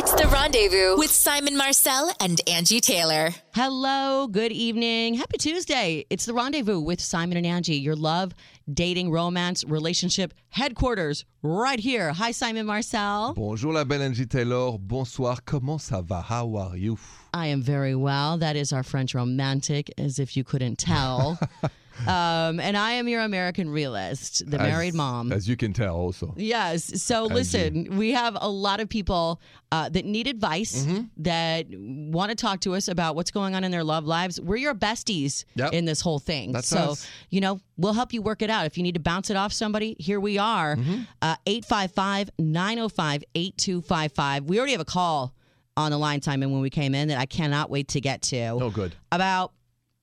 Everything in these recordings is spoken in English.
It's the rendezvous with Simon Marcel and Angi Taylor. Hello, good evening. Happy Tuesday. It's the rendezvous with Simon and Angi, your love, dating, romance, relationship headquarters right here. Hi, Simon Marcel. Bonjour la belle Angi Taylor. Bonsoir. Comment ça va? How are you? I am very well. That is our French romantic, as if you couldn't tell. um, and I am your American realist, the married mom. As you can tell, also. Yes. So listen, we have a lot of people uh, that need advice Mm-hmm. that want to talk to us about what's going on in their love lives. We're your besties Yep. in this whole thing. That's so, us. you know, we'll help you work it out. If you need to bounce it off somebody, here we are. Mm-hmm. Uh, 855 905 8255. We already have a call on the line, Simon, when we came in that I cannot wait to get to Oh, good. about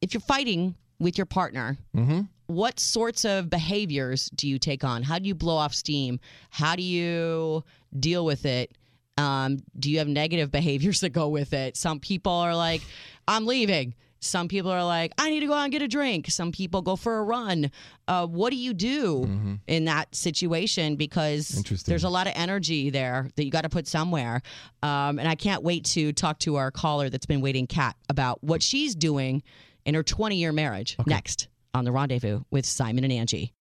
if you're fighting with your partner, Mm-hmm. what sorts of behaviors do you take on? How do you blow off steam? How do you deal with it? Um, do you have negative behaviors that go with it? Some people are like, I'm leaving. Some people are like, I need to go out and get a drink. Some people go for a run. Uh, what do you do in that situation? Because there's a lot of energy there that you got to put somewhere. Um, and I can't wait to talk to our caller that's been waiting, Kat, about what she's doing in her 20 year marriage next on The Rendezvous with Simon and Angi.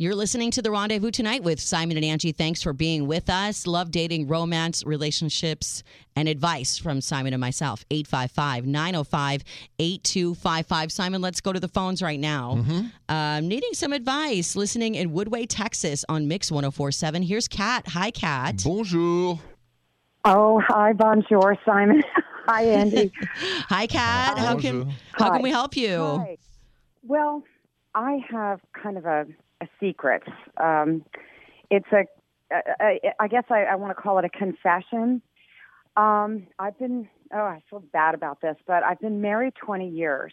You're listening to The Rendezvous tonight with Simon and Angi. Thanks for being with us. Love dating, romance, relationships, and advice from Simon and myself. 855 905 8255. Simon, let's go to the phones right now. Um, needing some advice, listening in Woodway, Texas on Mix 1047. Here's Kat. Hi, Kat. Bonjour. Oh, hi, bonjour, Simon. hi, Andy. Hi, Kat. How can, how can we help you? Hi. Well, I have kind of a, a secret. Um, it's a, a, I guess I, I want to call it a confession. Um, I've been, oh, I feel bad about this, but I've been married 20 years.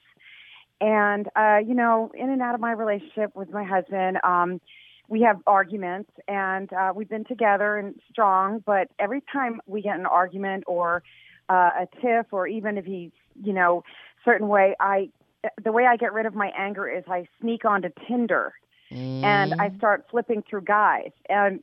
And, uh, you know, in and out of my relationship with my husband, um, we have arguments and uh, we've been together and strong, but every time we get an argument or uh, a tiff or even if he's, you know, certain way, I, the way I get rid of my anger is I sneak onto Tinder and I mm. start flipping through guys and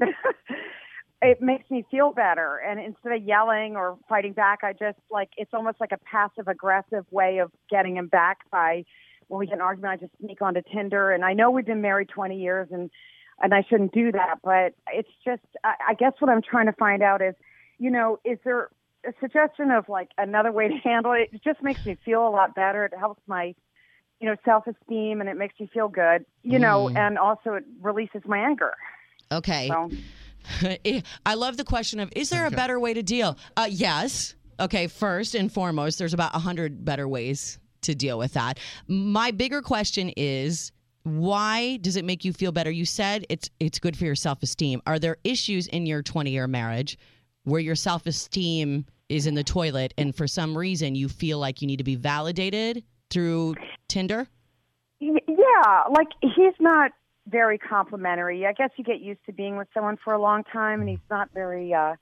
it makes me feel better. And instead of yelling or fighting back I just like it's almost like a passive aggressive way of getting him back by when we get an argument I just sneak onto Tinder. And I know we've been married 20 years and and I shouldn't do that but it's just I, I guess what I'm trying to find out is you know is there a suggestion of like another way to handle it? It just makes me feel a lot better. It helps my you know self-esteem and it makes me feel good you know and also it releases my anger Okay. so I love the question of is there a better way to deal? Uh, yes. Okay, first and foremost, there's about 100 better ways to deal with that. My bigger question is why does it make you feel better? You said it's it's good for your self-esteem. Are there issues in your 20-year marriage where your self-esteem is in the toilet and for some reason you feel like you need to be validated through Tinder? Yeah, like he's not very complimentary. I guess you get used to being with someone for a long time, and he's not very, uh,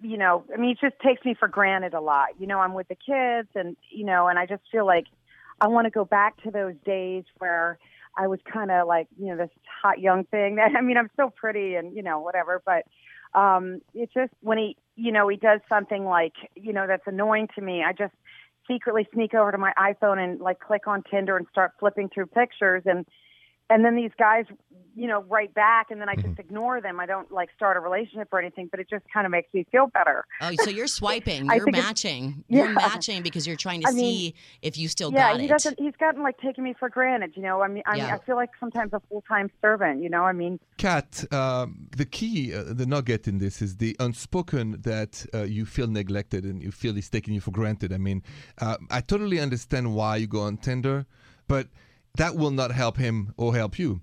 you know, I mean, he just takes me for granted a lot. You know, I'm with the kids, and you know, and I just feel like I want to go back to those days where I was kind of like, you know, this hot young thing. I mean, I'm still pretty, and you know, whatever, but um, it's just when he, you know, he does something like, you know, that's annoying to me. I just secretly sneak over to my iPhone and like click on Tinder and start flipping through pictures and and then these guys, you know, write back and then I just ignore them. I don't like start a relationship or anything, but it just kind of makes me feel better. Oh, so you're swiping, you're think it's- matching. You're matching because you're trying to I mean, see if you still yeah, got he it. doesn't he's gotten like taking me for granted, you know. I mean I mean I feel like sometimes a full-time servant, you know. I mean, Kat, um, the key, uh, the nugget in this is the unspoken that uh, you feel neglected and you feel he's taking you for granted. I mean, uh, I totally understand why you go on Tinder, but that will not help him or help you.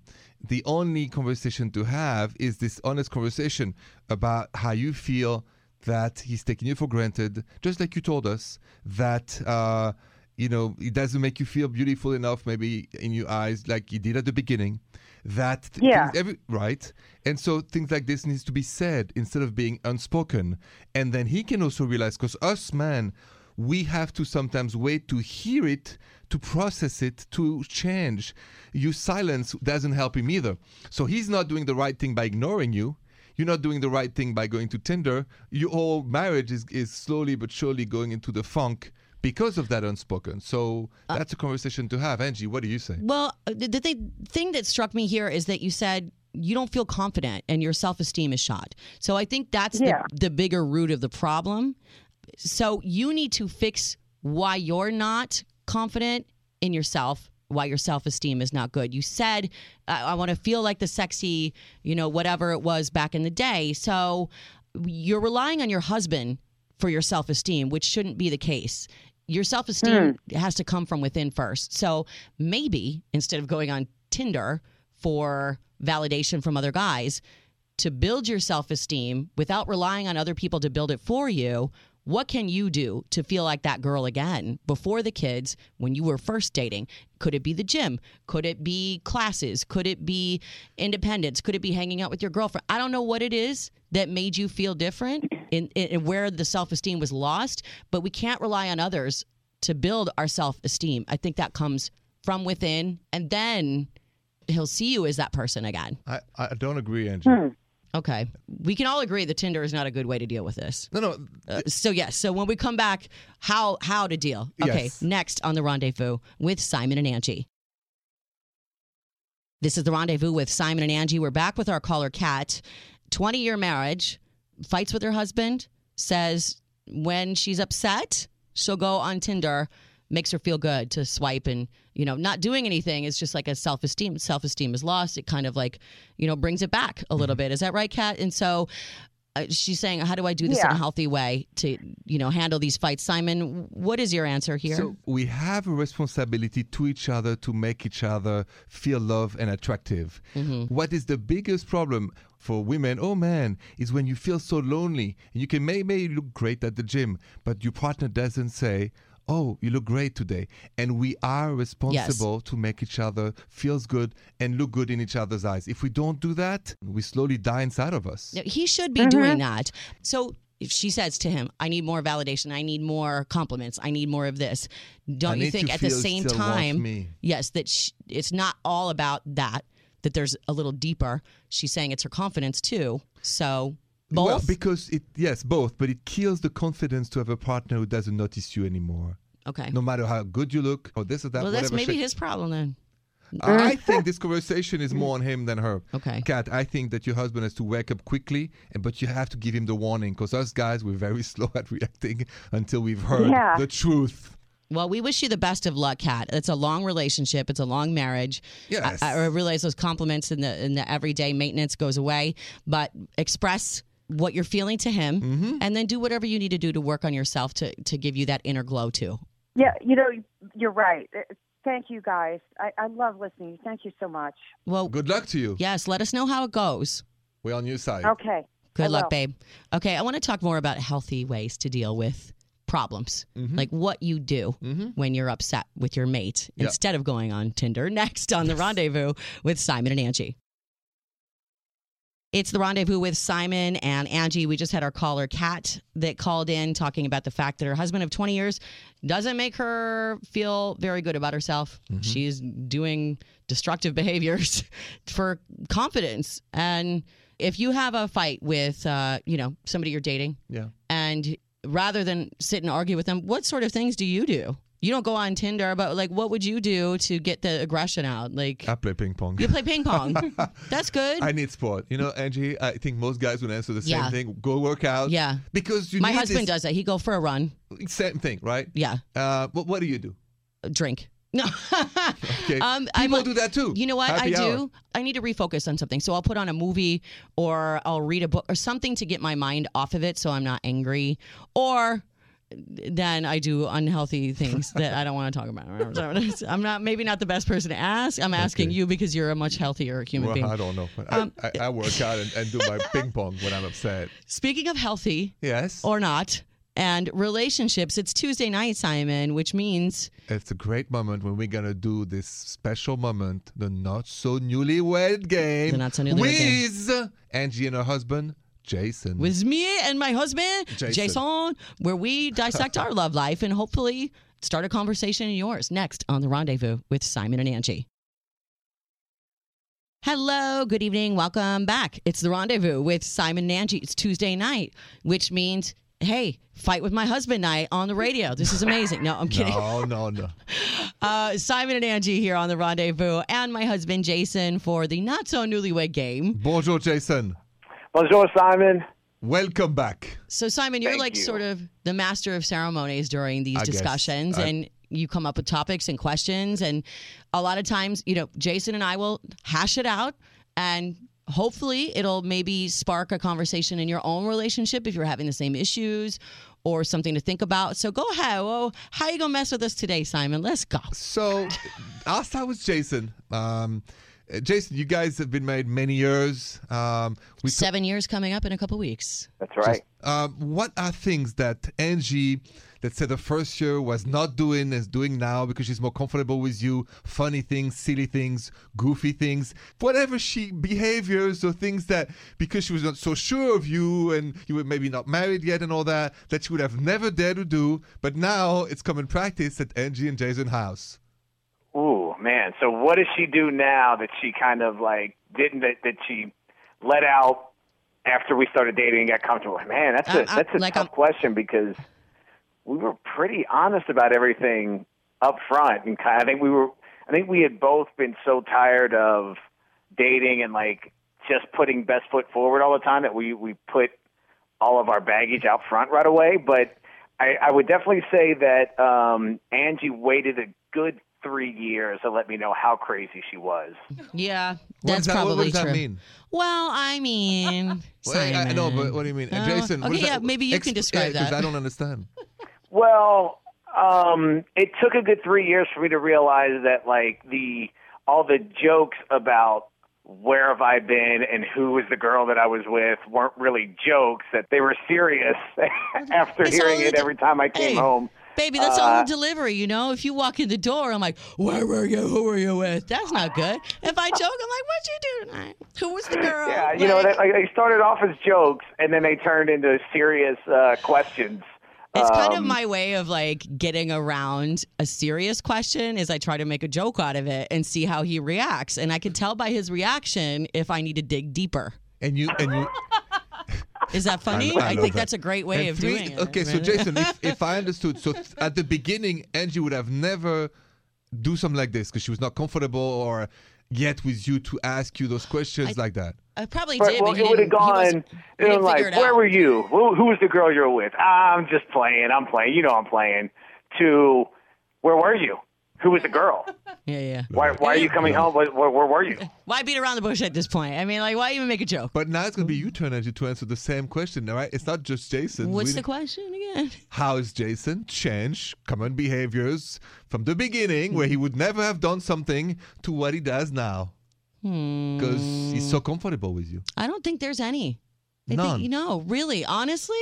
The only conversation to have is this honest conversation about how you feel that he's taking you for granted, just like you told us that. Uh, you know, it doesn't make you feel beautiful enough, maybe in your eyes, like you did at the beginning. That th- Yeah. every, right, and so things like this needs to be said instead of being unspoken, and then he can also realize because us man, we have to sometimes wait to hear it, to process it, to change. Your silence doesn't help him either. So he's not doing the right thing by ignoring you. you're not doing the right thing by going to Tinder. Your whole marriage is, is slowly but surely going into the funk because of that unspoken. So Uh, that's a conversation to have. Angi, what do you say? Well, the, the thing, thing that struck me here is that you said you don't feel confident and your self esteem is shot. So I think that's Yeah. the, the bigger root of the problem. So you need to fix why you're not confident in yourself. Why your self esteem is not good. You said, I, I want to feel like the sexy, you know, whatever it was back in the day. So you're relying on your husband for your self esteem, which shouldn't be the case. Your self esteem hmm. has to come from within first. So maybe instead of going on Tinder for validation from other guys, to build your self esteem without relying on other people to build it for you, what can you do to feel like that girl again before the kids when you were first dating? Could it be the gym? Could it be classes? Could it be independence? Could it be hanging out with your girlfriend? I don't know what it is that made you feel different in, in where the self esteem was lost, but we can't rely on others to build our self esteem. I think that comes from within, and then he'll see you as that person again. I, I don't agree, Angi. Hmm. Okay. We can all agree that Tinder is not a good way to deal with this. No, no. Uh, so yes, so when we come back, how how to deal? Okay, Yes. next on the rendezvous with Simon and Angi. This is the rendezvous with Simon and Angi. We're back with our caller Kat. 20 year marriage, fights with her husband, says when she's upset, she'll go on Tinder, makes her feel good to swipe and, you know, not doing anything is just like a self esteem. Self esteem is lost. It kind of like, you know, brings it back a little bit. Is that right, Kat? And so uh, she's saying, how do I do this in a healthy way to, you know, handle these fights? Simon, what is your answer here? So we have a responsibility to each other to make each other feel love and attractive. What is the biggest problem for women? Oh man, is when you feel so lonely and you can may may look great at the gym, but your partner doesn't say. Oh, you look great today. And we are responsible to make each other feels good and look good in each other's eyes. If we don't do that, we slowly die inside of us. No, He should be doing mm-hmm. that. So if she says to him, I need more validation, I need more compliments, I need more of this. Don't I you think at the same time, me. yes, that sh it's not all about that, that there's a little deeper. She's saying it's her confidence too. So both? Well, because it yes, both, but it kills the confidence to have a partner who doesn't notice you anymore. Okay. No matter how good you look or this or that. well, that's maybe shit. his problem then. I think this conversation is more on him than her. Okay. Kat, I think that your husband has to wake up quickly, but you have to give him the warning because us guys we're very slow at reacting until we've heard Yeah. the truth. Well, we wish you the best of luck, Kat. It's a long relationship. It's a long marriage. Yes. I, I realize those compliments in the in the everyday maintenance goes away, but express what you're feeling to him, Mm-hmm. and then do whatever you need to do to work on yourself to to give you that inner glow too. Yeah, you know, you're right. Uh, Thank you, guys. I, I love listening. Thank you so much. Well, Good luck to you. yes. Let us know how it goes. We're on your side. Okay. Good I luck, will. babe. Okay, I want to talk more about healthy ways to deal with problems, Mm-hmm. like what you do when you're upset with your mate Yeah. instead of going on Tinder. Next on the rendezvous with Simon and Angi. It's the rendezvous with Simon and Angi. We just had our caller, Kat, that called in talking about the fact that her husband of 20 years doesn't make her feel very good about herself. She's doing destructive behaviors for confidence. And if you have a fight with, uh, you know, somebody you're dating, Yeah. and rather than sit and argue with them, what sort of things do you do? You don't go on Tinder, but like, what would you do to get the aggression out? Like, I play ping pong. you play ping pong. That's good. I need sport. You know, Angi, I think most guys would answer the same Yeah. thing. Go work out. Yeah. Because you My husband this does that. He go for a run. same thing, right? Yeah, Uh, but what do you do? drink. No. Okay. Um, People I'm- do that too. You know what Happy I do? hour. I need to refocus on something. So I'll put on a movie or I'll read a book or something to get my mind off of it so I'm not angry. Or then I do unhealthy things that I don't want to talk about. I'm not maybe not the best person to ask. I'm asking Okay. you because you're a much healthier human Well, being. I don't know. Um, I, I, work out and, and do my ping pong when I'm upset. Speaking of healthy Yes. or not, and relationships, it's Tuesday night, Simon, which means It's a great moment when we're gonna do this special moment, the not so newlywed game. The Not So Newlywed Game. with Angi and her husband, Jason. with me and my husband, Jason. Jason, where we dissect our love life and hopefully start a conversation in yours next on The Rendezvous with Simon and Angi. Hello, good evening, welcome back. It's the rendezvous with Simon and Angi. It's Tuesday night, which means, hey, fight with my husband night on the radio. This is amazing. No, I'm kidding. No, no, no. Uh, Simon and Angi here on the rendezvous, and my husband Jason for the not so newlywed game. Bonjour, Jason. Bonjour, Simon. Welcome back. So, Simon, you're Thank like you. sort of the master of ceremonies during these I discussions, I- and you come up with topics and questions. And a lot of times, you know, Jason and I will hash it out, and hopefully, it'll maybe spark a conversation in your own relationship if you're having the same issues or something to think about. So, go ahead. Well, how you gonna mess with us today, Simon? Let's go. So, I'll start with Jason. Um, Jason, you guys have been married many years. Um, we Seven years coming up in a couple weeks. That's right. Um, what are things that Angi, let's say the first year, was not doing is doing now because she's more comfortable with you? Funny things, silly things, goofy things, whatever she behaviors or things that because she was not so sure of you and you were maybe not married yet and all that that she would have never dared to do, but now it's common practice at Angi and Jason house. Ooh, man. So what does she do now that she kind of like didn't that, that she let out after we started dating and got comfortable? Man, that's a Uh, uh, that's a like, tough um, question because we were pretty honest about everything up front, and kind I think we were. I think we had both been so tired of dating and like just putting best foot forward all the time that we we put all of our baggage out front right away. But I, I would definitely say that um, Angi waited a good three years to let me know how crazy she was. Yeah, that's that, probably what does true. that mean? Well, I mean, Well, I, I know, but what do you mean? Uh, Jason, okay, does yeah, that- maybe you can describe yeah, 'cause that. I don't understand. Well, um, it took a good three years for me to realize that like the all the jokes about where have I been and who was the girl that I was with weren't really jokes; that they were serious. after It's hearing it every time I came Hey. home. Baby, that's Uh, all delivery, you know. If you walk in the door, I'm like, "Where were you? Who were you with?" That's not good. If I joke, I'm like, "What'd you do tonight? Who was the girl?" Yeah, you know, they, like, they started off as jokes and then they turned into serious uh, questions. it's kind of Um, my way of like getting around a serious question. Is I try to make a joke out of it and see how he reacts, and I can tell by his reaction if I need to dig deeper. And you and you Is that funny? I I, love think that. that's a great way And of three- doing it. Okay, so. Jason, if, if I understood, so th- at the beginning, Angi would have never do something like this because she was not comfortable or yet with you to ask you those questions like that. I probably But, did. well, but he it would have didn't- he gone. wasn't- he like, where out. were you? Who, who was the girl you were with? Ah, I'm just playing. I'm playing. You know, I'm playing. To, where were you? Who was the girl? Yeah, yeah. Why, why are you coming home? Where, where, where were you? Why beat around the bush at this point? I mean, like, why even make a joke? But now it's going to be you turn, Angi, to answer the same question, all right? It's not just Jason. What's We- the question again? How has Jason changed common behaviors from the beginning where he would never have done something to what he does now? Hmm. Because he's so comfortable with you. I don't think there's any. I None. Think, you know, really, honestly,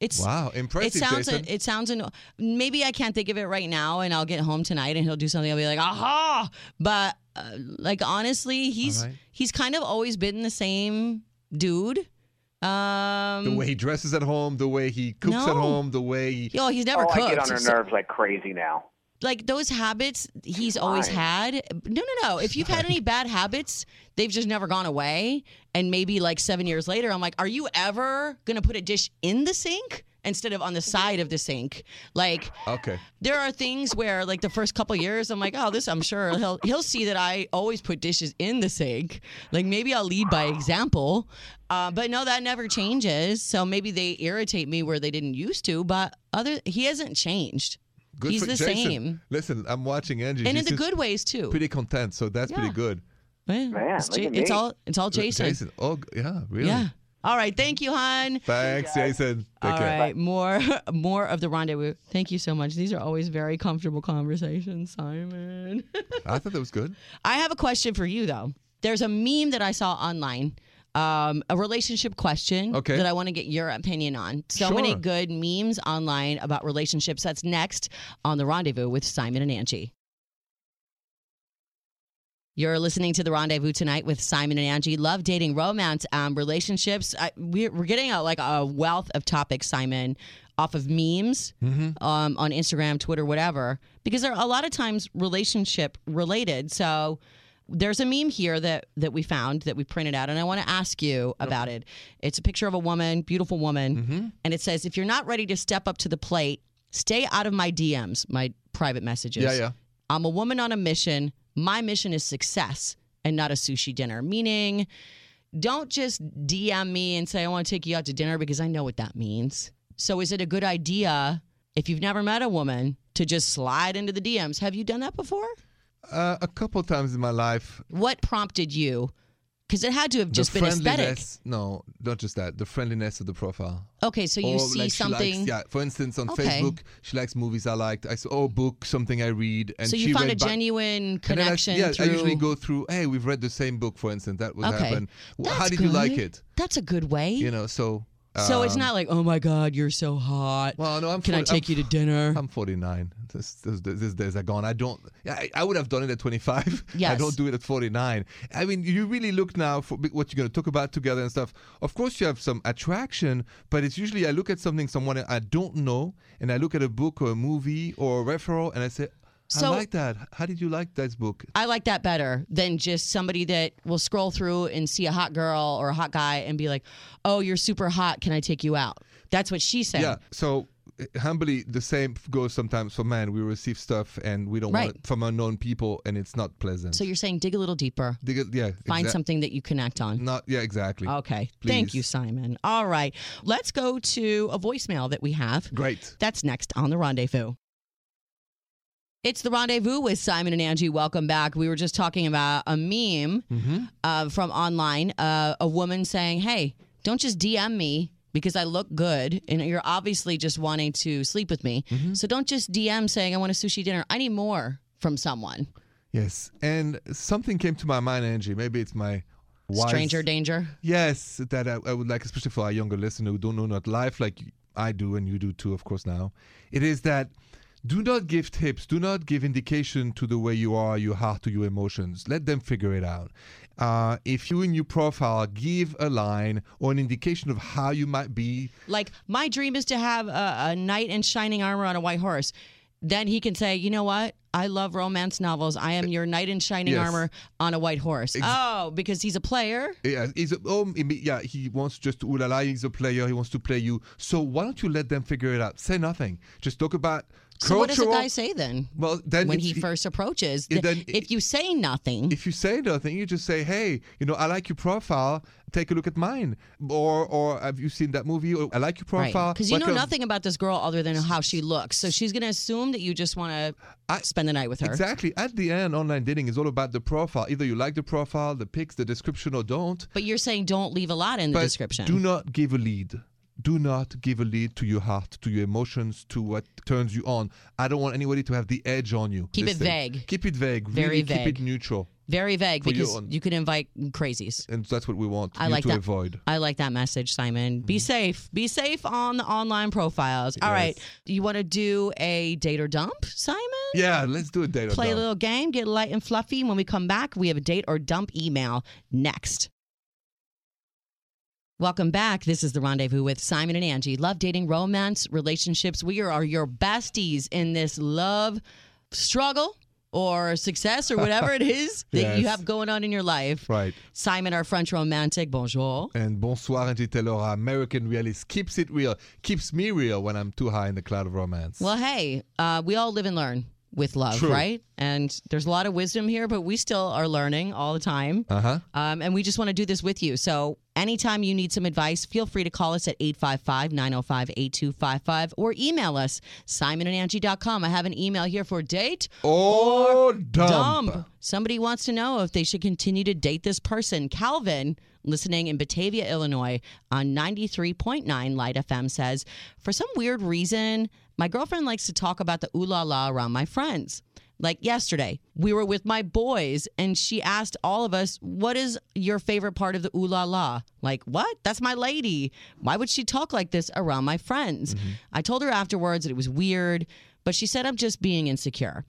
it's Wow, impressive. It sounds. Jason. It sounds. anno- Maybe I can't think of it right now, and I'll get home tonight, and he'll do something. I'll be like, aha! But uh, like honestly, he's All right. he's kind of always been the same dude. Um, the way he dresses at home, the way he cooks at home, the way he. yo, he's never oh, cooked. I get on her nerves like crazy now. Like those habits he's always had. No, no, no. If you've had any bad habits, they've just never gone away. And maybe like seven years later, I'm like, are you ever gonna put a dish in the sink instead of on the side of the sink? Like Okay. there are things where like the first couple years I'm like, oh, this I'm sure he'll he'll see that I always put dishes in the sink. Like maybe I'll lead by example. Uh, but no, that never changes. So maybe they irritate me where they didn't used to, but other he hasn't changed. Good He's for the Jason. same. Listen, I'm watching Angi. And She in the seems good ways too. Pretty content, so that's pretty good. Yeah, Man, it's, look Ja- at it's me. all it's all Jason. Jason. Oh, g- yeah, really. Yeah. All right. Thank you, hon. Thanks, Jason. Take All care. right. More more of the rendezvous. Thank you so much. These are always very comfortable conversations, Simon. I thought that was good. I have a question for you though. There's a meme that I saw online. Um, a relationship question Okay. that I want to get your opinion on. So many good memes online about relationships. That's next on the rendezvous with Simon and Angi. You're listening to the rendezvous tonight with Simon and Angi. Love dating, romance, um, relationships. I, we're, we're getting a, like a wealth of topics, Simon, off of memes Mm-hmm. um, on Instagram, Twitter, whatever, because they're a lot of times relationship related. So there's a meme here that that we found that we printed out, and I want to ask you about it. It's a picture of a woman, beautiful woman, Mm-hmm. and it says, "If you're not ready to step up to the plate, stay out of my DMs, my private messages." Yeah, yeah. I'm a woman on a mission. My mission is success and not a sushi dinner. Meaning, don't just DM me and say, I want to take you out to dinner because I know what that means. So, is it a good idea if you've never met a woman to just slide into the DMs? Have you done that before? Uh, a couple times in my life, What prompted you? Because it had to have just been aesthetic. No, not just that. The friendliness of the profile. Okay, so you Or, see like, something. Likes, yeah, for instance, on Okay. Facebook, she likes movies I liked. I saw oh, book something I read, and so you found a genuine then I- connection yeah, through. I usually go through. Hey, we've read the same book, for instance. That would Okay. happen. Well, How That's did you like it? That's a good way. You know, so. So it's um, not like, oh my God, you're so hot. Well, no, I'm. Can I 40 I'm take you to dinner? I'm 49. This, this, this days are gone. I don't. I, I would have done it at 25. I don't do it at 49. I mean, you really look now for what you're going to talk about together and stuff. Of course, you have some attraction, but it's usually I look at something someone I don't know, and I look at a book or a movie or a referral, and I say, I like that. How did you like that book? I like that better than just somebody that will scroll through and see a hot girl or a hot guy and be like, "Oh, you're super hot. Can I take you out?" That's what she said. Yeah. So uh, humbly, the same goes sometimes for men. We receive stuff and we don't want it from unknown people, and it's not pleasant. So you're saying dig a little deeper, Dig it- yeah. find exa- something that you connect on. Not yeah, exactly. Okay. Thank you, Simon. All right. Let's go to a voicemail that we have. Great. That's next on the rendezvous. It's the rendezvous with Simon and Angi. Welcome back. We were just talking about a meme Mm-hmm. uh, from online, uh, a woman saying, "Hey, don't just DM me." Because I look good, and you're obviously just wanting to sleep with me. Mm-hmm. So don't just DM saying I want a sushi dinner. I need more from someone. Yes, and something came to my mind, Angi. Maybe it's my wise, Stranger danger. Yes, that I, I would like, especially for our younger listener who don't know not life like I do, and you do too, of course. Now, it is that do not give tips, do not give indication to the way you are, your heart, to your emotions. Let them figure it out. Uh, if you in your profile give a line or an indication of how you might be, Like my dream is to have a, a knight in shining armor on a white horse. Then he can say, you know what? I love romance novels. I am your knight in shining Yes. armor on a white horse. oh, because he's a player. Yeah, he's a, oh, yeah, he wants just ooh la la. He's a player. He wants to play you. So why don't you let them figure it out? Say nothing. Just talk about So what does a guy say then? Well, then when he first approaches, then- if you say nothing, If you say nothing, you just say, "Hey, you know, I like your profile. Take a look at mine." Or, or have you seen that movie? Or, I like your profile. Because you Like know nothing about this girl other than how she looks, so she's gonna assume that you just want to spend the night with her. Exactly. At the end, online dating is all about the profile. Either you like the profile, the pics, the description, or don't. But you're saying don't leave a lot in the But description. do not give a lead. Do not give a lead to your heart, to your emotions, to what turns you on. I don't want anybody to have the edge on you. Keep it thing. vague. Keep it vague. Very really Keep it neutral. Very vague because you can invite crazies. And that's what we want I you like to that. avoid. I like that message, Simon. Be mm-hmm. safe. Be safe on the online profiles. All right. Yes. You want to do a date or dump, Simon? Yeah, let's do a date. or Play a little game, get light and fluffy. When we come back, we have a date or dump email next. Welcome back. This is the rendezvous with Simon and Angi. Love, dating, romance, relationships. We are your besties in this love struggle or success or whatever it is that you have going on in your life. Right. Simon, our French romantic, bonjour. And bonsoir, Angi Taylor, our American realist, keeps it real, keeps me real when I'm too high in the cloud of romance. Well, hey, uh, we all live and learn with love, True. right? And there's a lot of wisdom here, but we still are learning all the time. Uh huh. Um, and we just want to do this with you. So anytime you need some advice, feel free to call us at 855 905 8255 or email us, simonandangie.com. I have an email here for date Or dump. dump. Somebody wants to know if they should continue to date this person. Calvin, listening in Batavia, Illinois, on 93.9 Light FM, says, For some weird reason, my girlfriend likes to talk about the ooh la la around my friends. Like yesterday, we were with my boys and she asked all of us, What is your favorite part of the ooh la la? Like, what? That's my lady. Why would she talk like this around my friends? Mm-hmm. I told her afterwards that it was weird, but she said I'm just being insecure.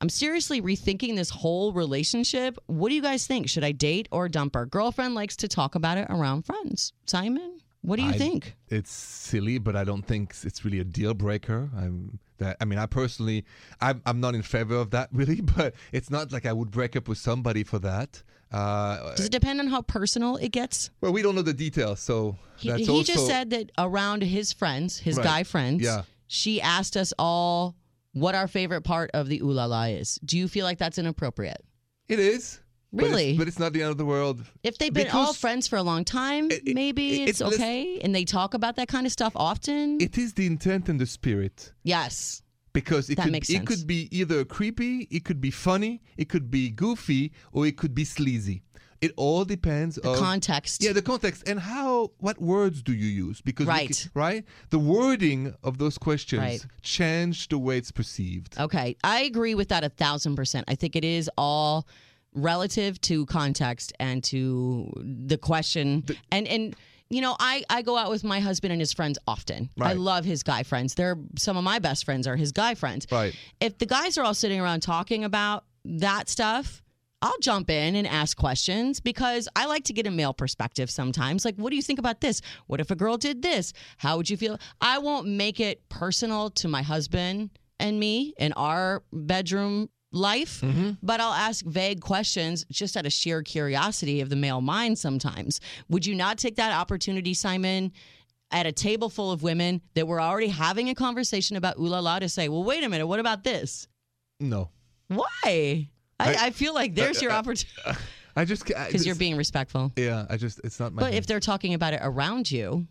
I'm seriously rethinking this whole relationship. What do you guys think? Should I date or dump her? Girlfriend likes to talk about it around friends. Simon? What do you I- think? It's silly, but I don't think it's really a deal breaker. I'm that. I mean, I personally, I'm, I'm not in favor of that really, but it's not like I would break up with somebody for that. Uh, Does it depend on how personal it gets? well, we don't know the details, so He, he also just said that around his friends, his Right. guy friends, Yeah. she asked us all what our favorite part of the ooh la la is. Do you feel like that's inappropriate? it is. But it's- Really? but it's, not the end of the world. If they've been all friends for a long time, It- it- maybe it- it's it's- okay, and they talk about that kind of stuff often. It is the intent and the spirit. yes, because it That could it could be either creepy, it could be funny, it could be goofy, or it could be sleazy. It all depends on the of context. yeah the context and how what words do you use because Right. c- right the wording of those questions Right. change the way it's perceived. Okay, I agree with that a thousand percent. I think it is all relative to context and to the question. and and you know, I I go out with my husband and his friends often. I love his guy friends. They're some of my best friends are his guy friends. Right. If the guys are all sitting around talking about that stuff. I'll jump in and ask questions because I like to get a male perspective sometimes. Like, what do you think about this? What if a girl did this? How would you feel? I won't make it personal to my husband and me in our bedroom life, mm-hmm. but I'll ask vague questions just out of sheer curiosity of the male mind sometimes. Would you not take that opportunity, Simon? At a table full of women that were already having a conversation about ooh la la to say, well, wait a minute, what about this? No, Why? I, I- I feel like there's your opportunity I just because you're being respectful. yeah. I just it's not my. But thing. if they're talking about it around you,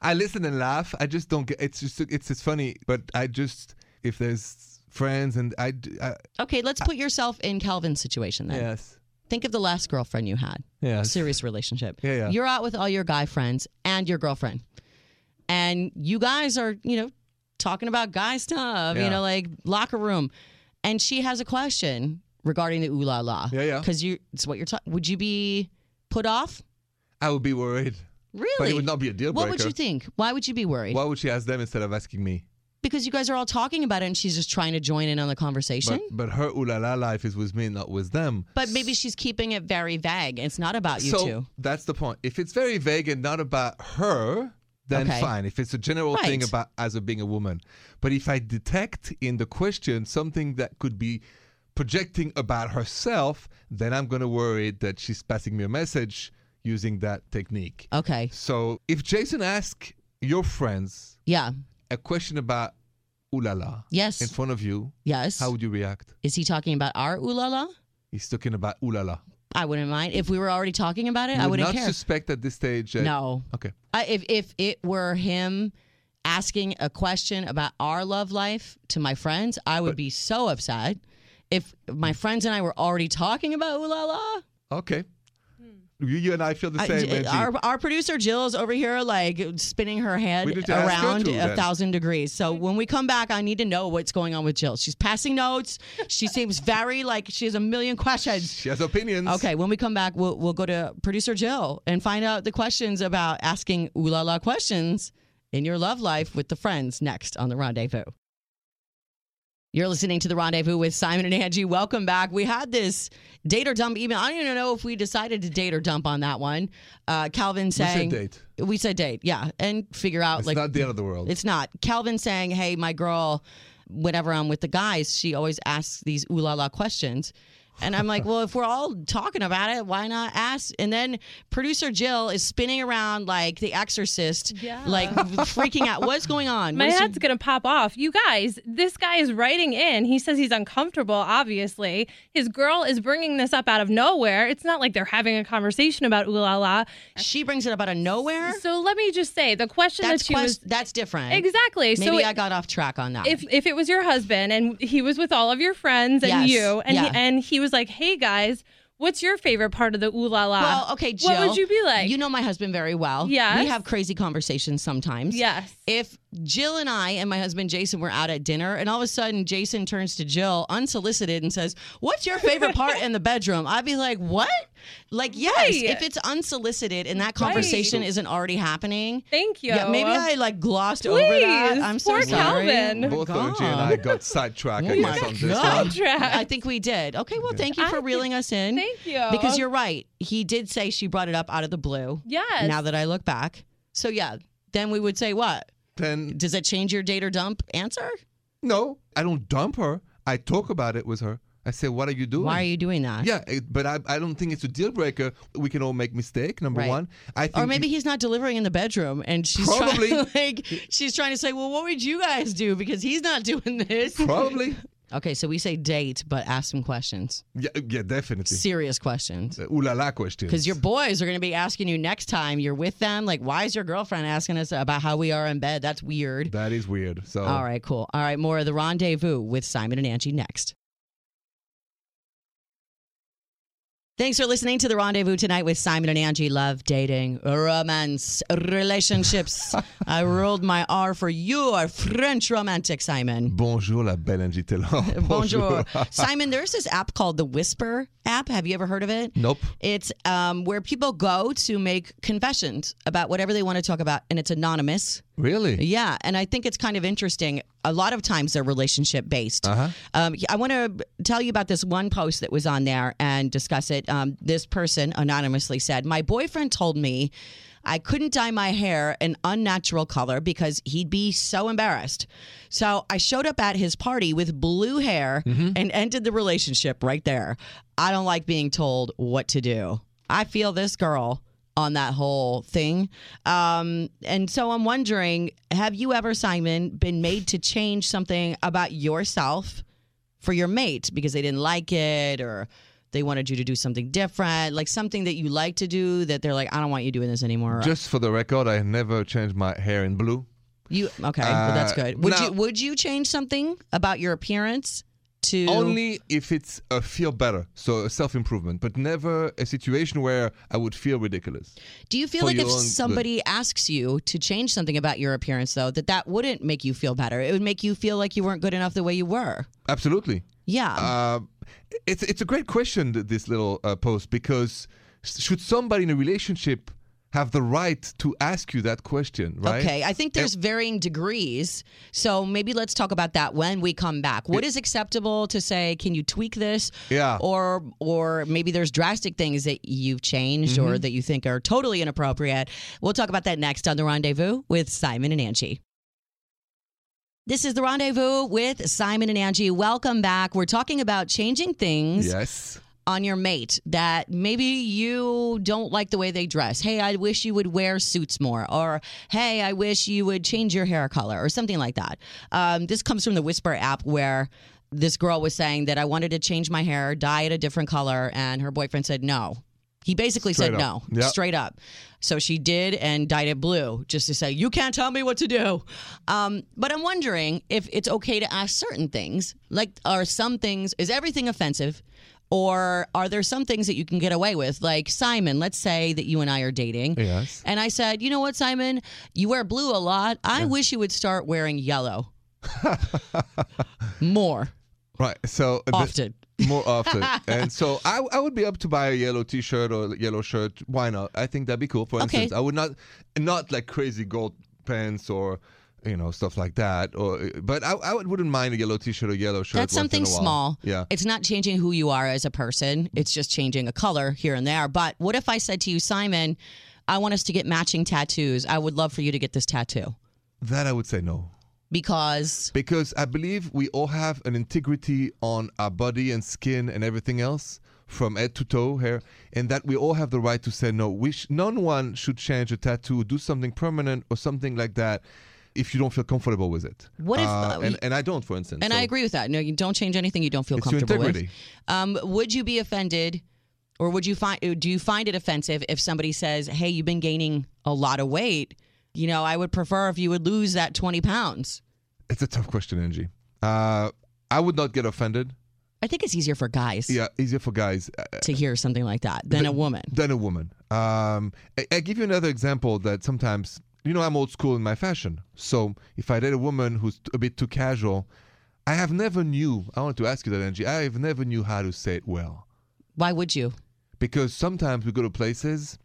I listen and laugh, I just don't get. It's just it's it's funny, but I just if there's friends and I. okay, let's put yourself in Calvin's situation then. yes Think of the last girlfriend you had. Yeah. serious relationship. Yeah, yeah. You're out with all your guy friends and your girlfriend. And you guys are, you know, talking about guy stuff, yeah. you know, like locker room. And she has a question regarding the ooh la la. Yeah, yeah. Because you it's what you're talking would you be put off? I would be worried. Really? But it would not be a deal breaker. What would you think? Why would you be worried? Why would she ask them instead of asking me? Because you guys are all talking about it and she's just trying to join in on the conversation. But but her ooh la la life is with me, not with them. But, maybe she's keeping it very vague. It's not about you so two. that's the point. If it's very vague and not about her, then Okay. fine. If it's a general thing about as a being a woman, but if I detect in the question something that could be projecting about herself, then I'm going to worry that she's passing me a message using that technique. Okay. So if Jason asks your friends Yeah. a question about ooh la la Yes. in front of you, yes. how would you react? Is he talking about our ooh la la? He's talking about ooh la la. I wouldn't mind if we were already talking about it. You I would wouldn't not care. suspect at this stage. That, no, Okay. I, if if it were him asking a question about our love life to my friends, I would be so upset. If my friends and I were already talking about ooh la la, Okay. You, you and I feel the same. j- our our producer Jill is over here like spinning her head We need to around a thousand degrees. So when we come back, I need to know what's going on with Jill. She's passing notes. She seems very like she has a million questions. She has opinions. Okay, when we come back, we'll we'll go to producer Jill and find out the questions about asking ooh la la questions in your love life with the friends next on the rendezvous. You're listening to the rendezvous with Simon and Angi. Welcome back. We had this date or dump email. I don't even know if we decided to date or dump on that one. Uh, Calvin said date. We said date, yeah, and figure out It's like not the end of the world. it's not. Calvin saying, "Hey, my girl, whenever I'm with the guys, she always asks these ooh la la questions." And I'm like, well, if we're all talking about it, why not ask? And then producer Jill is spinning around like the exorcist, Yeah. like freaking out. What's going on? My head's gonna pop off. You guys, this guy is writing in. He says he's uncomfortable. Obviously, his girl is bringing this up out of nowhere. It's not like they're having a conversation about ooh la la. she brings it up out of nowhere. So let me just say, the question That's that she quest- was that's different. exactly. Maybe so I got off track on that. if if it was your husband and he was with all of your friends and Yes. you and he, and he was like, "Hey guys, what's your favorite part of the ooh la la?" well, okay, Jill. What would you be like? You know my husband very well. Yeah. We have crazy conversations sometimes. yes. if Jill and I and my husband Jason were out at dinner, and all of a sudden Jason turns to Jill unsolicited and says, "What's your favorite part in the bedroom?" I'd be like, "What?" Like, yes, Right. if it's unsolicited and that conversation isn't already happening. Thank you. Yeah, maybe I like glossed over that. I'm so poor sorry. Calvin. My Both Angi and I got sidetracked, I Oh guess, on this one. Sidetracked. I think we did. Okay, well, thank you I for think- reeling us in. Thank you. Because you're right. He did say she brought it up out of the blue. Yes. Now that I look back. So yeah, then we would say what? Then Does that change your date or dump answer? no, I don't dump her. I talk about it with her. I say, "What are you doing?" Why are you doing that? Yeah, it, but I, I don't think it's a deal breaker. We can all make mistake. Number Right. one, I think Or maybe he's not delivering in the bedroom, and she's Probably. trying, like she's trying to say, "Well, what would you guys do?" Because he's not doing this. probably. Okay, so we say date, but ask some questions, Yeah, yeah, definitely. serious questions. Uh, ooh la la questions. Because your boys are going to be asking you next time you're with them, like, why is your girlfriend asking us about how we are in bed? That's weird. that is weird. So All right, cool. All right, more of the rendezvous with Simon and Angi next. Thanks for listening to the rendezvous tonight with Simon and Angi. Love, dating, romance, relationships. I rolled my R for your French romantic, Simon. Bonjour, la belle Angi Taylor. Bonjour. Simon, there's this app called the Whisper app. Have you ever heard of it? Nope. It's um, where people go to make confessions about whatever they want to talk about, and it's anonymous. Really? Yeah, and I think it's kind of interesting. A lot of times they're relationship based. Uh-huh. Um, I want to tell you about this one post that was on there and discuss it. Um, this person anonymously said, My boyfriend told me I couldn't dye my hair an unnatural color because he'd be so embarrassed. So I showed up at his party with blue hair and ended the relationship right there. I don't like being told what to do. I feel this girl on that whole thing. Um, and so I'm wondering have you ever, Simon, been made to change something about yourself for your mate because they didn't like it or they wanted you to do something different, like something that you like to do that they're like, I don't want you doing this anymore. Just for the record, I never changed my hair in blue. you okay? well, that's Uh, good. Would now- you would you change something about your appearance to Only if it's a feel better, so a self improvement, but never a situation where I would feel ridiculous. Do you feel like if own good. somebody asks you to change something about your appearance, though, that that wouldn't make you feel better? It would make you feel like you weren't good enough the way you were. Absolutely. Yeah. Uh, it's it's a great question this little uh, post because should somebody in a relationship have the right to ask you that question, right? Okay, I think there's varying degrees. So maybe let's talk about that when we come back. What is acceptable to say? Can you tweak this? Yeah. Or or maybe there's drastic things that you've changed Mm-hmm. or that you think are totally inappropriate. We'll talk about that next on the Rendezvous with Simon and Angi. This is the Rendezvous with Simon and Angi. Welcome back. We're talking about changing things Yes. On your mate that maybe you don't like the way they dress. Hey, I wish you would wear suits more. Or, hey, I wish you would change your hair color or something like that. Um, this comes from the Whisper app where this girl was saying that I wanted to change my hair, dye it a different color, and her boyfriend said no. He basically Straight said up. no, Yep. straight up. So she did and dyed it blue just to say, you can't tell me what to do. Um, but I'm wondering if it's okay to ask certain things. Like, are some things, is everything offensive? Or are there some things that you can get away with? Like, Simon, let's say that you and I are dating. Yes. And I said, you know what, Simon? You wear blue a lot. I wish you would start wearing yellow more Right. So uh, the- often. more often. and so I, I would be up to buy a yellow T-shirt or yellow shirt. Why not? I think that'd be cool. For Okay. instance, I would not not like crazy gold pants or you know stuff like that. Or but I, I wouldn't mind a yellow T-shirt or yellow shirt. That's something in a while. small. Yeah. It's not changing who you are as a person. It's just changing a color here and there. But what if I said to you, Simon, I want us to get matching tattoos. I would love for you to get this tattoo That I would say no. because Because I believe we all have an integrity on our body and skin and everything else from head to toe hair and that we all have the right to say no we sh- none one should change a tattoo do something permanent or something like that if you don't feel comfortable with it What if- Uh, and, and i don't for instance and so I agree with that. No, you don't change anything you don't feel it's your comfortable with. integrity Um, would you be offended, or would you find do you find it offensive if somebody says, "Hey, you've been gaining a lot of weight"? You know, I would prefer if you would lose that twenty pounds. it's a tough question angi uh, i would not get offended I think it's easier for guys yeah easier for guys uh, to hear something like that than a woman. than a woman. Um, I, I give you another example that sometimes, you know, I'm old school in my fashion. So if I date a woman who's a bit too casual, I have never knew. I want to ask you that, Angi. I have never knew how to say it well Why would you? because sometimes we go to places,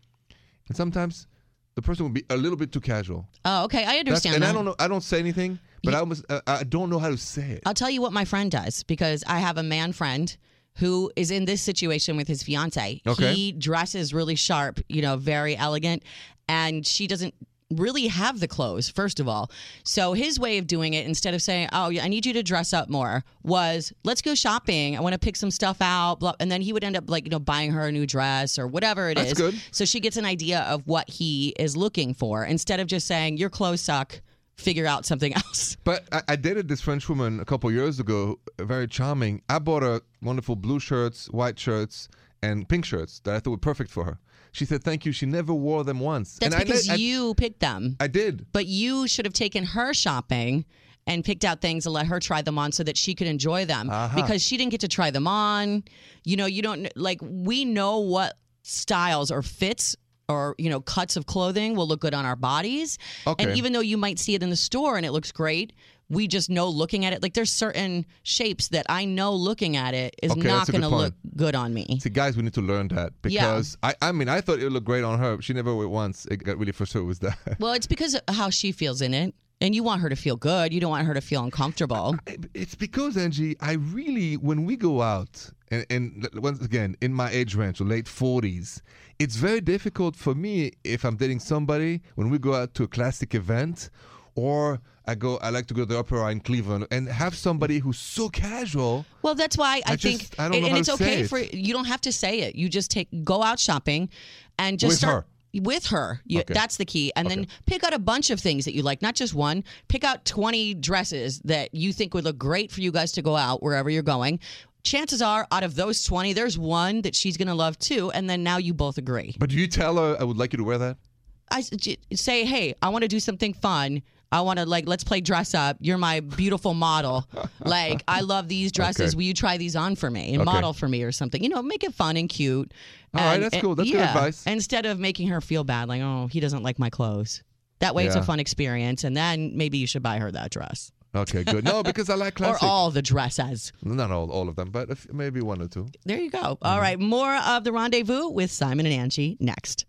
and sometimes the person will be a little bit too casual. Oh, okay, I That's- understand and that. I don't know. I don't say anything, but I almost uh, I don't know how to say it. I'll tell you what my friend does because I have a man friend who is in this situation with his fiance. Okay. He dresses really sharp, you know, very elegant, and she doesn't really have the clothes, first of all. So his way of doing it, instead of saying, "Oh, I need you to dress up more," was, "Let's go shopping. I want to pick some stuff out." Blah, and then he would end up like you know buying her a new dress or whatever it is. That's good. So she gets an idea of what he is looking for instead of just saying, "Your clothes suck." Figure out something else. But I, I dated this French woman a couple years ago, very charming. I bought her wonderful blue shirts, white shirts, and pink shirts that I thought were perfect for her. She said thank you. She never wore them once. That's and I- because I, you picked them. I did. but you should have taken her shopping and picked out things and let her try them on so that she could enjoy them Uh-huh. because she didn't get to try them on. You know, you don't like we know what styles or fits or you know cuts of clothing will look good on our bodies. Okay. And even though you might see it in the store and it looks great, we just know looking at it like there's certain shapes that I know looking at it is Okay, not going to look good on me. See, guys, we need to learn that because I, I mean, I thought it would look great on her. She never once. It got really frustrated with that. Well, it's because of how she feels in it. And you want her to feel good. You don't want her to feel uncomfortable. It's because Angi, I really when we go out and, and once again in my age range, so late forties, it's very difficult for me if I'm dating somebody when we go out to a classic event, or I go I like to go to the opera in Cleveland and have somebody who's so casual. Well, that's why I, I think, just- I don't and, know and it's to say okay it. for you. Don't have to say it. You just take go out shopping, and just With start with her. You, Okay. That's the key. And then pick out a bunch of things that you like, not just one. Pick out twenty dresses that you think would look great for you guys to go out wherever you're going. Chances are, out of those twenty, there's one that she's gonna love too, and then now you both agree. But do you tell her I would like you to wear that? I say, hey, I want to do something fun. I want to like let's play dress up. You're my beautiful model. like I love these dresses. Okay. Will you try these on for me and Okay. model for me or something? You know, make it fun and cute. All right, And- that's and- cool. That's good advice. Instead of making her feel bad, like oh he doesn't like my clothes. That way it's a fun experience, and then maybe you should buy her that dress Okay, good. No, because I like classic. or all the dresses. Not all, all of them, but maybe one or two. There you go. Mm-hmm. All right, more of the rendezvous with Simon and Angi next.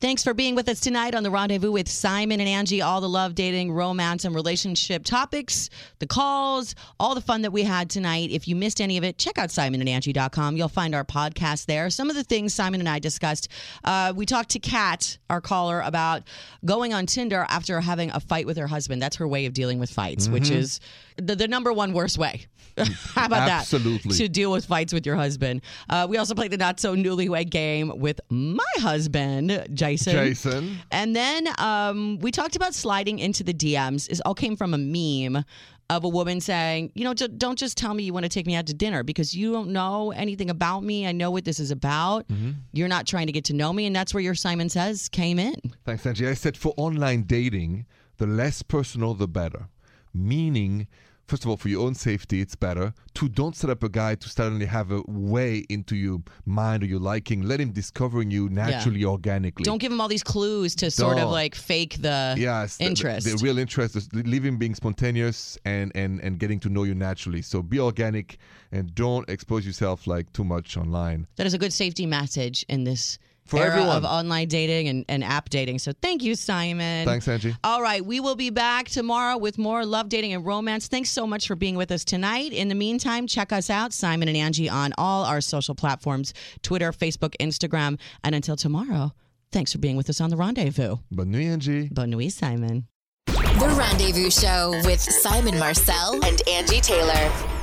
Thanks for being with us tonight on the rendezvous with Simon and Angi. All the love, dating, romance, and relationship topics, the calls, all the fun that we had tonight. If you missed any of it, check out simonandangi.com. You'll find our podcast there. Some of the things Simon and I discussed. Uh, we talked to Kat, our caller, about going on Tinder after having a fight with her husband. That's her way of dealing with fights, which is the, the number one worst way. How about that? Absolutely. that? To deal with fights with your husband. Uh, we also played the not so newlywed game with my husband, Jason. Jason. And then um, we talked about sliding into the DMs. It all came from a meme of a woman saying, you know, don't just tell me you want to take me out to dinner because you don't know anything about me. I know what this is about. Mm-hmm. You're not trying to get to know me. And that's where your Simon Says came in. Thanks, Angi. I said for online dating, the less personal, the better. Meaning, first of all, for your own safety, it's better. Two, don't set up a guy to suddenly have a way into your mind or your liking. Let him discovering you naturally, organically. Don't give him all these clues to sort of Don't. like fake the Yes, the- the- interest. The, real interest is leaving being spontaneous and, and, and getting to know you naturally. So be organic and don't expose yourself like too much online. that is a good safety message in this For era everyone. of online dating and, and app dating. So thank you, Simon. Thanks, Angi. All right, we will be back tomorrow with more love, dating, and romance. Thanks so much for being with us tonight. In the meantime, check us out, Simon and Angi, on all our social platforms Twitter, Facebook, Instagram. And until tomorrow, thanks for being with us on The Rendezvous. Bonne nuit, Angi. Bonne nuit, Simon. The Rendezvous Show with Simon Marcel and Angi Taylor.